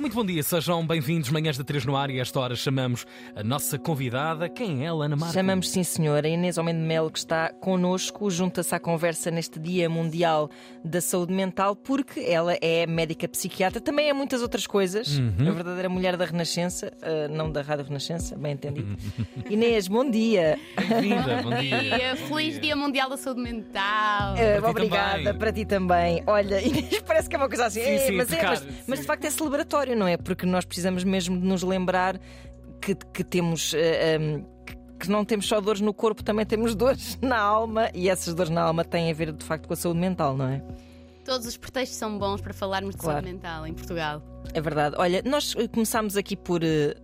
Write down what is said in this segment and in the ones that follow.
Muito bom dia, sejam bem-vindos. Manhãs da 3 no ar e a esta hora chamamos a nossa convidada. Quem é ela, Ana Marta? Chamamos, sim, senhora, a Inês Homem de Melo, que está connosco, junta-se à conversa neste Dia Mundial da Saúde Mental, porque ela é médica psiquiatra, também é muitas outras coisas, Uhum. a verdadeira mulher da Renascença, ah, não da Rádio Renascença, bem entendido. Inês, bom dia. Bem-vinda, bom dia. Dia, feliz Dia Mundial da Saúde Mental. Ah, ti obrigada, também. para ti também. Olha, Inês, parece que é uma coisa assim, Sim, "Eh", sim, mas, é, mas, mas de facto é celebratório, não é? Porque nós precisamos mesmo de nos lembrar que, que temos. ah, ah, que não temos só dores no corpo, também temos dores na alma, e essas dores na alma têm a ver de facto com a saúde mental, não é? Todos os pretextos são bons para falarmos de Claro. saúde mental em Portugal. É verdade. Olha, nós eh, começámos aqui por. eh,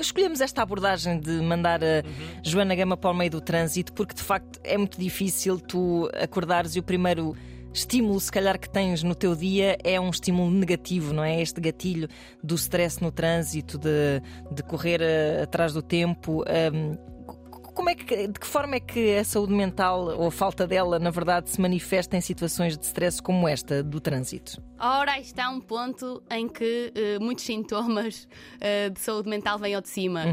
Escolhemos esta abordagem de mandar a Joana Gama para o meio do trânsito, porque de facto é muito difícil tu acordares e o primeiro estímulo, se calhar, que tens no teu dia é um estímulo negativo, não é? Este gatilho do stress no trânsito, de, de correr eh, atrás do tempo. C- como é que, de que forma é que a saúde mental, ou a falta dela, na verdade, se manifesta em situações de stress como esta do trânsito? Ora, está um ponto em que eh, muitos sintomas eh, de saúde mental vêm ao de cima.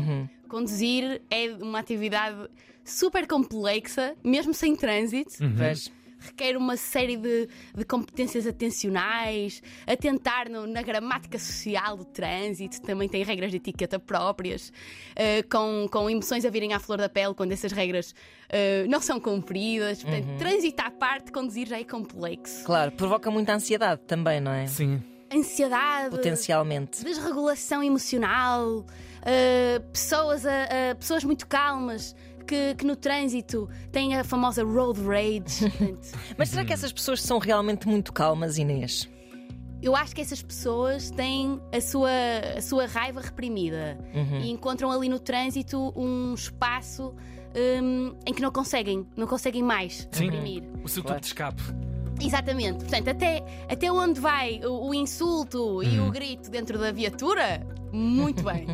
Conduzir é uma atividade super complexa, mesmo sem trânsito. Vês? Requer uma série de, de competências atencionais, atentar no- na gramática social do trânsito, também tem regras de etiqueta próprias, eh, com, com emoções a virem à flor da pele quando essas regras eh, não são cumpridas. Portanto, trânsito à parte, conduzir já é complexo. Claro, provoca muita ansiedade também, não é? Sim. Ansiedade, Potencialmente. desregulação emocional, eh, pessoas, a- a- pessoas muito calmas. Que, que no trânsito têm a famosa road rage. Mas será que essas pessoas são realmente muito calmas, Inês? Eu acho que essas pessoas têm a sua, a sua raiva reprimida e encontram ali no trânsito um espaço hum, em que não conseguem, não conseguem mais Sim. reprimir. O seu tubo de escape. Exatamente. Portanto, até, até onde vai o, o insulto e o grito dentro da viatura? Muito bem.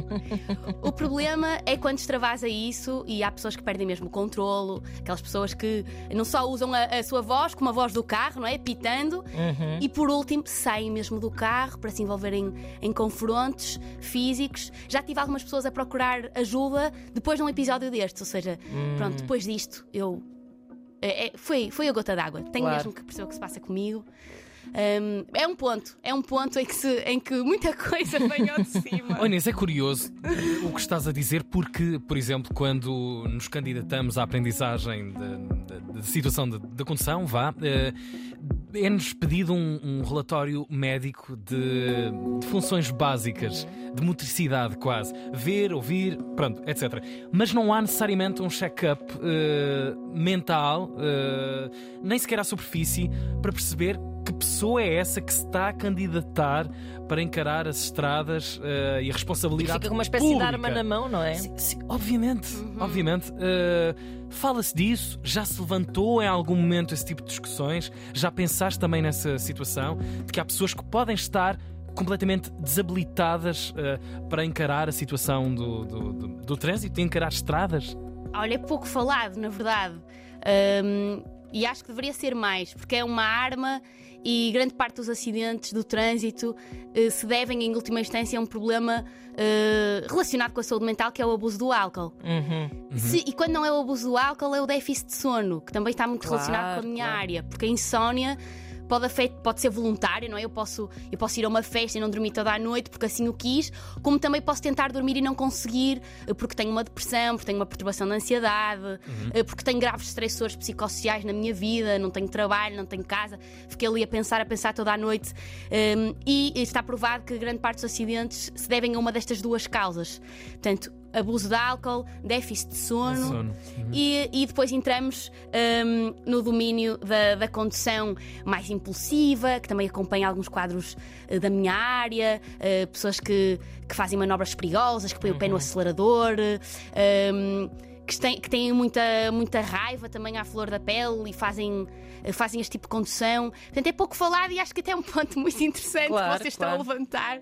o problema é quando extravasa isso e há pessoas que perdem mesmo o controlo, aquelas pessoas que não só usam a, a sua voz como a voz do carro, não é? Pitando, e por último saem mesmo do carro para se envolverem em confrontos físicos. Já tive algumas pessoas a procurar ajuda depois de um episódio destes, ou seja, pronto, depois disto eu é- é- foi, foi a gota d'água. Tenho Claro. mesmo que perceber o que se passa comigo. Hum, é um ponto, é um ponto em que, se- em que muita coisa vem ao de cima. Inês, é curioso eh, o que estás a dizer, porque, por exemplo, quando nos candidatamos à aprendizagem da situação da condução, vá, eh, é-nos pedido um, um relatório médico de, de funções básicas, de motricidade quase. Ver, ouvir, pronto, etc. Mas não há necessariamente um check-up eh, mental, eh, nem sequer à superfície, para perceber que pessoa é essa que se está a candidatar para encarar as estradas eh, e a responsabilidade Fica com uma espécie pública. de arma na mão, não é? Sim, sim, obviamente, Uhum. obviamente. Uh, Fala-se disso? Já se levantou em algum momento esse tipo de discussões? Já pensaste também nessa situação de que há pessoas que podem estar completamente desabilitadas uh, para encarar a situação do, do, do, do trânsito e encarar estradas? Olha, é pouco falado, na verdade. Hum, e acho que deveria ser mais, porque é uma arma e grande parte dos acidentes do trânsito eh, se devem, em última instância, a um problema eh, relacionado com a saúde mental, que é o abuso do álcool. Uhum. Se- e quando não é o abuso do álcool, é o déficit de sono, que também está muito Claro, relacionado com a minha claro. área, porque a insónia pode, afet- pode ser voluntária, não é? Eu posso, eu posso ir a uma festa e não dormir toda a noite porque assim o quis, como também posso tentar dormir e não conseguir eh, porque tenho uma depressão, porque tenho uma perturbação de ansiedade, eh, porque tenho graves estressores psicossociais na minha vida, não tenho trabalho, não tenho casa, fiquei ali a pensar, a pensar toda a noite. Um, e está provado que grande parte dos acidentes se devem a uma destas duas causas. Portanto, abuso de álcool, déficit de sono. Sono. E, e depois entramos hum, no domínio da, da condução mais impulsiva, que também acompanha alguns quadros eh, da minha área, eh, pessoas que, que fazem manobras perigosas, que põem o pé no acelerador. hum, que têm, que têm muita, muita raiva também à flor da pele e fazem, fazem este tipo de condução. Portanto, é pouco falado e acho que até é um ponto muito interessante Claro, que vocês claro. estão a levantar.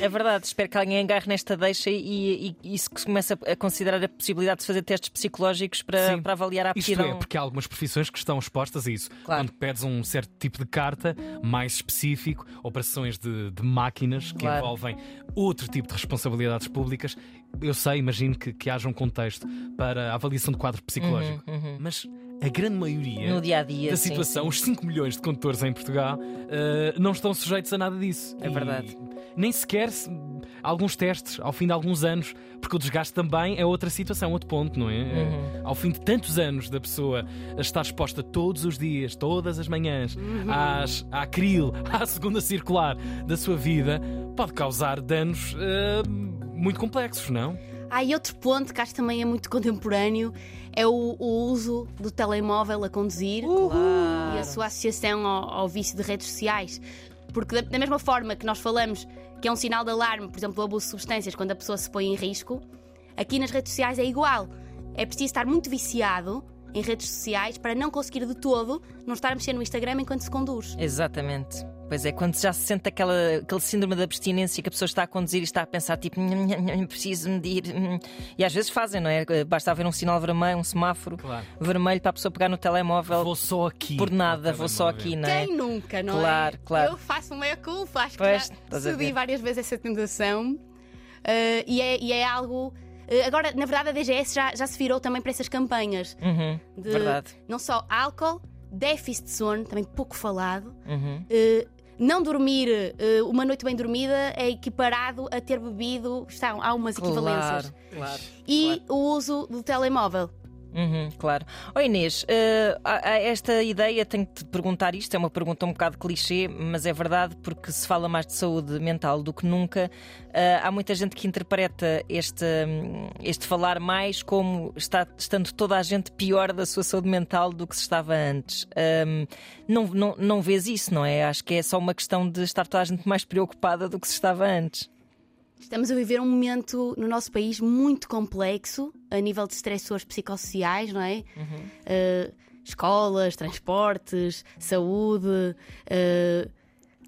É verdade, espero que alguém agarre nesta deixa e, e, e se comece a, considerar a possibilidade de fazer testes psicológicos para, Sim. para avaliar a Isto é, aptidão. porque há algumas profissões que estão expostas a isso. Claro. Quando pedes um certo tipo de carta mais específico, operações de, de máquinas que Claro. envolvem outro tipo de responsabilidades públicas, eu sei, imagino que, que haja um contexto para a avaliação de quadro psicológico. Mas a grande maioria Uhum, No dia a dia. da sim, situação, sim. os 5 milhões de condutores em Portugal, eh, não estão sujeitos a nada disso. É E verdade. Nem sequer se- alguns testes ao fim de alguns anos, porque o desgaste também é outra situação, outro ponto, não é? Uhum. Ao fim de tantos anos da pessoa a estar exposta todos os dias, todas as manhãs, às, à acril, à segunda circular da sua vida, pode causar danos eh, muito complexos, não? Há e outro ponto que acho que também é muito contemporâneo é o, o uso do telemóvel a conduzir Claro. e a sua associação ao, ao vício de redes sociais. Porque, da, da mesma forma que nós falamos que é um sinal de alarme, por exemplo, do abuso de substâncias, quando a pessoa se põe em risco, aqui nas redes sociais é igual. É preciso estar muito viciado em redes sociais para não conseguir de todo não estar a mexer no Instagram enquanto se conduz. Exatamente. Pois é, quando já se sente aquela, aquele síndrome de abstinência que a pessoa está a conduzir e está a pensar tipo, "Nham, nham, nham, preciso medir. hum." E às vezes fazem, não é? Basta haver um sinal vermelho, um semáforo Claro. vermelho para a pessoa pegar no telemóvel. Vou só aqui. Por nada, vou só aqui, não é? Quem nunca, não Claro, é? claro. Eu faço meia culpa, acho Pois, que já ver. várias vezes essa tentação Eh, e, é, e é algo. Eh, agora, na verdade, a DGS já, já se virou também para essas campanhas Uhum, de verdade. não só álcool, déficit de sono, também pouco falado. Uhum. eh, não dormir eh, uma noite bem dormida é equiparado a ter bebido. Está, há umas equivalências. Claro, claro. E o uso do telemóvel. Uhum, claro. Oi Inês, há esta ideia, tenho que te perguntar isto, é uma pergunta um bocado clichê, mas é verdade porque se fala mais de saúde mental do que nunca. Eh, há muita gente que interpreta este, hum, este falar mais como está, estando toda a gente pior da sua saúde mental do que se estava antes. Hum, não, não, não vês isso, não é? Acho que é só uma questão de estar toda a gente mais preocupada do que se estava antes. Estamos a viver um momento no nosso país muito complexo a nível de estressores psicossociais, não é? Uh, escolas, transportes, saúde, uh,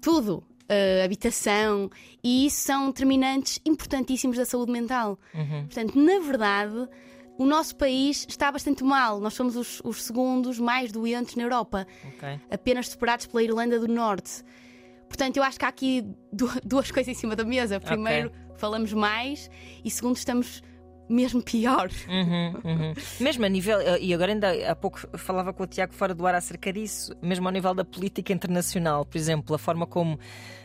tudo. Uh, habitação, e isso são determinantes importantíssimos da saúde mental. Portanto, na verdade, o nosso país está bastante mal. Nós somos os, os segundos mais doentes na Europa Ok. apenas superados pela Irlanda do Norte. Portanto, eu acho que há aqui du- duas coisas em cima da mesa. Primeiro, falamos mais e segundo, estamos mesmo pior. Uhum, uhum. Mesmo a nível, eh, e agora ainda há pouco falava com o Tiago fora do ar acerca disso, mesmo ao nível da política internacional, por exemplo, a forma como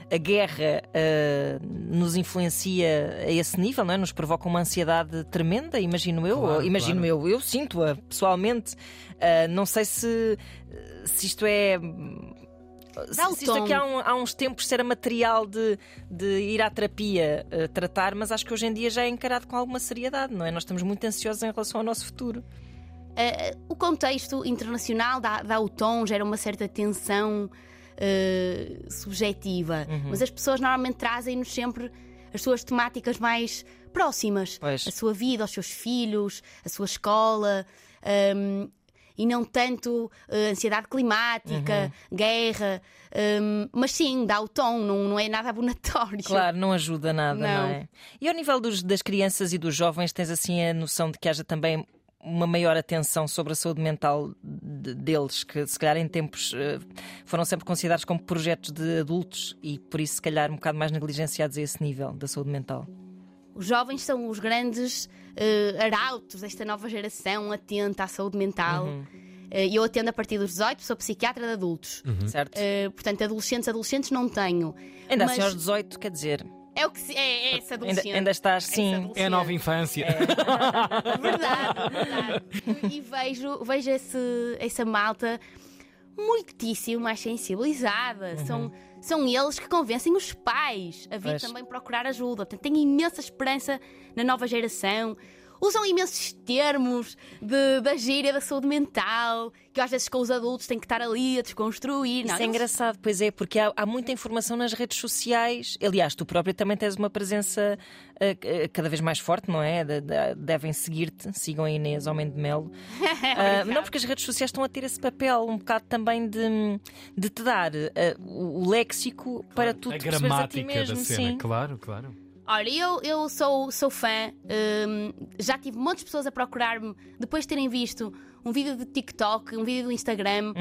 a guerra eh, nos influencia a esse nível, não é? nos provoca uma ansiedade tremenda, imagino eu, Claro, imagino claro. eu, eu sinto-a pessoalmente. Eh, não sei se, se isto é. Dá se isto aqui há, um- há uns tempos era material de, de ir à terapia eh, tratar, mas acho que hoje em dia já é encarado com alguma seriedade, não é? Nós estamos muito ansiosos em relação ao nosso futuro. Uh, o contexto internacional dá, dá o tom, gera uma certa tensão uh, subjetiva, mas as pessoas normalmente trazem-nos sempre as suas temáticas mais próximas. Pois. A sua vida, os seus filhos, a sua escola. um, e não tanto uh, ansiedade climática, guerra, um, mas sim, dá o tom, não, não é nada abonatório. Claro, não ajuda nada, não, Não. é? E ao nível dos- das crianças e dos jovens, tens assim a noção de que haja também uma maior atenção sobre a saúde mental de- deles, que se calhar em tempos eh, foram sempre considerados como projetos de adultos e por isso, se calhar, um bocado mais negligenciados a esse nível da saúde mental. Os jovens são os grandes eh, arautos desta nova geração atenta à saúde mental. Eh, eu atendo a partir dos 18, sou psiquiatra de adultos. Certo? Eh, portanto, adolescentes, adolescentes não tenho. ainda mas assim aos 18, quer dizer, É o que se- é, é ainda, adolescente. ainda estás Esse sim. É a nova infância. Verdade, verdade. E vejo, vejo esse, essa malta muitíssimo mais sensibilizada. Uhum. São, são eles que convencem os pais a vir Pois. também procurar ajuda. Portanto, tenho imensa esperança na nova geração. Usam imensos termos de, da gíria da saúde mental, que eu, às vezes com os adultos têm que estar ali a desconstruir. Isso não, é eles- engraçado, pois é, porque há, há muita informação nas redes sociais. Aliás, tu próprio também tens uma presença eh, cada vez mais forte, não é? De- de- devem seguir-te, sigam a Inês Homem de Melo. Ah, não, porque as redes sociais estão a ter esse papel um bocado também de, de te dar eh, o o léxico para tu a te perceberes a ti gramática mesmo. da cena, sim. claro, claro. Olha, eu, eu sou, sou fã, hum, já tive montes de pessoas a procurar-me depois de terem visto um vídeo do TikTok, um vídeo do Instagram.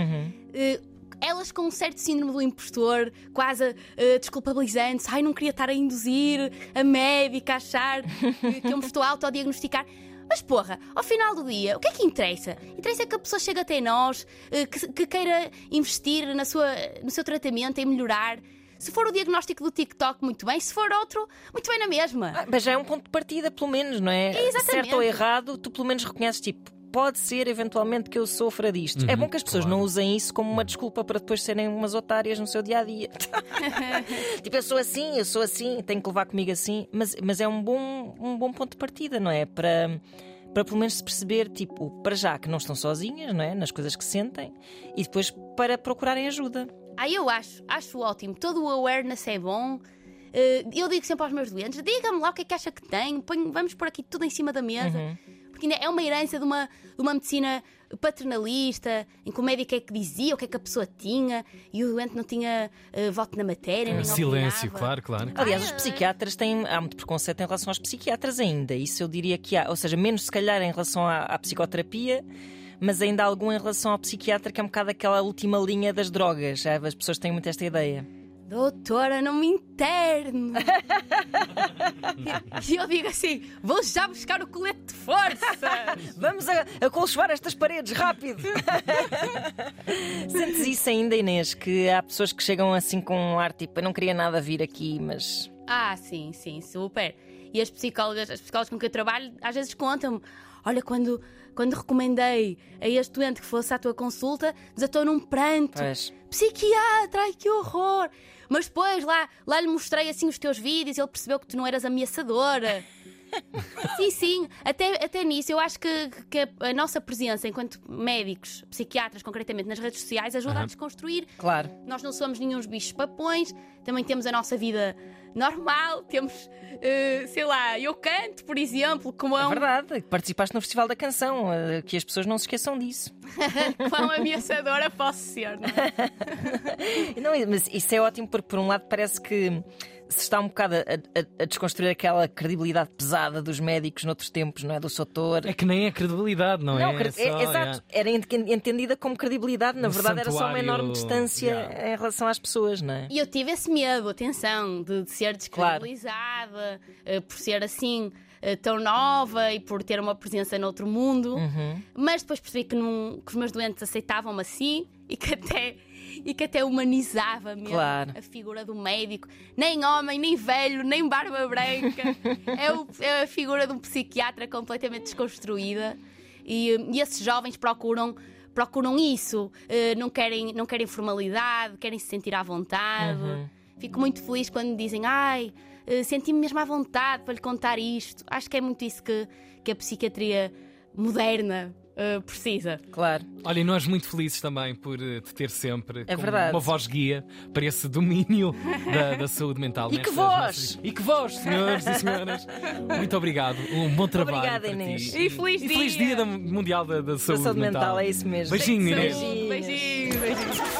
eh, elas com um certo síndrome do impostor, quase eh, desculpabilizando-se. Ai, não queria estar a induzir a médica a achar que que eu me estou a autodiagnosticar. Mas porra, ao final do dia, o que é que interessa? Interessa que a pessoa chegue até nós, eh, que, que queira investir na sua, no seu tratamento, em melhorar. Se for o diagnóstico do TikTok, muito bem. Se for outro, muito bem na mesma. Ah, mas já é um ponto de partida, pelo menos, não é? Exatamente. Certo ou errado, tu pelo menos reconheces, tipo, pode ser eventualmente que eu sofra disto. é bom que as pessoas claro. não usem isso como uma desculpa para depois serem umas otárias no seu dia a dia. tipo, eu sou assim, eu sou assim, tenho que levar comigo assim. Mas, mas é um bom, um bom ponto de partida, não é? Para. Para pelo menos se perceber, tipo, para já que não estão sozinhas, não é? Nas coisas que sentem, e depois para procurarem ajuda. Ah, eu acho, acho ótimo. Todo o awareness é bom. Eh, eu digo sempre aos meus doentes: diga-me lá o que é que acha que tem, vamos pôr aqui tudo em cima da mesa. Porque ainda é uma herança de uma, de uma medicina paternalista, em que o médico é que dizia o que é que a pessoa tinha e o doente não tinha eh, voto na matéria. nem Silêncio, opinava. claro, claro. Aliás, os é. psiquiatras têm. Há muito preconceito em relação aos psiquiatras ainda. Isso eu diria que há. Ou seja, menos se calhar em relação à, à psicoterapia, mas ainda há algum em relação ao psiquiatra, que é um bocado aquela última linha das drogas. já As pessoas têm muito esta ideia. Doutora, não me interno. e eu digo assim: vou já buscar o colete de força. Vamos a, estas paredes, rápido! Sentes isso ainda, Inês? Que há pessoas que chegam assim com um ar tipo: eu não queria nada vir aqui, mas. Ah, sim, sim, super. E as psicólogas, as psicólogas com quem eu trabalho, às vezes contam-me: olha, quando, quando recomendei a este doente que fosse à tua consulta, desatou num pranto. Pois. Psiquiatra, ai que horror! Mas depois lá, lá lhe mostrei assim os teus vídeos e ele percebeu que tu não eras ameaçadora. sim, sim, até, até nisso eu acho que, que a, a nossa presença enquanto médicos, psiquiatras concretamente nas redes sociais, ajuda a Aham. desconstruir Claro. nós não somos nenhum bichos papões, também temos a nossa vida normal, temos, eh, sei lá, eu canto, por exemplo, como é um verdade. Participaste no Festival da Canção, eh, que as pessoas não se esqueçam disso. quão ameaçadora posso ser, não é? Não, mas isso é ótimo porque, por um lado, parece que se está um bocado a, a- a desconstruir aquela credibilidade pesada dos médicos noutros tempos, não é? Do Sotor. É que nem é credibilidade, não, Não, é? cre- Só, é- exato. Era ent- entendida como credibilidade, na Um verdade era só uma enorme distância yeah. em relação às pessoas, não é? E eu tive esse medo, atenção, de, de ser Claro. descredibilizada, eh, por ser assim eh, tão nova e por ter uma presença noutro mundo. Uhum. Mas depois percebi que, não- que os meus doentes aceitavam-me assim e que até. E que até humanizava mesmo Claro. a figura do médico. Nem homem, nem velho, nem barba branca. é, o- é a figura de um psiquiatra completamente desconstruída. E, e esses jovens procuram, procuram isso. Eh, não, querem, não querem formalidade, querem se sentir à vontade. Fico muito feliz quando me dizem ai, senti-me mesmo à vontade para lhe contar isto. Acho que é muito isso que, que a psiquiatria moderna eh, precisa. Claro. Olha, e nós muito felizes também por eh, te ter sempre É verdade. uma voz guia para esse domínio da, da saúde mental. E que nestas voz! nossas- E que voz, senhores e senhoras! Muito obrigado. Um bom trabalho. Obrigada, para Inês. Ti. E feliz e feliz dia. dia da Mundial da, da Saúde, saúde mental, é isso mesmo. Beijinho, Inês. Beijinhos, beijinhos.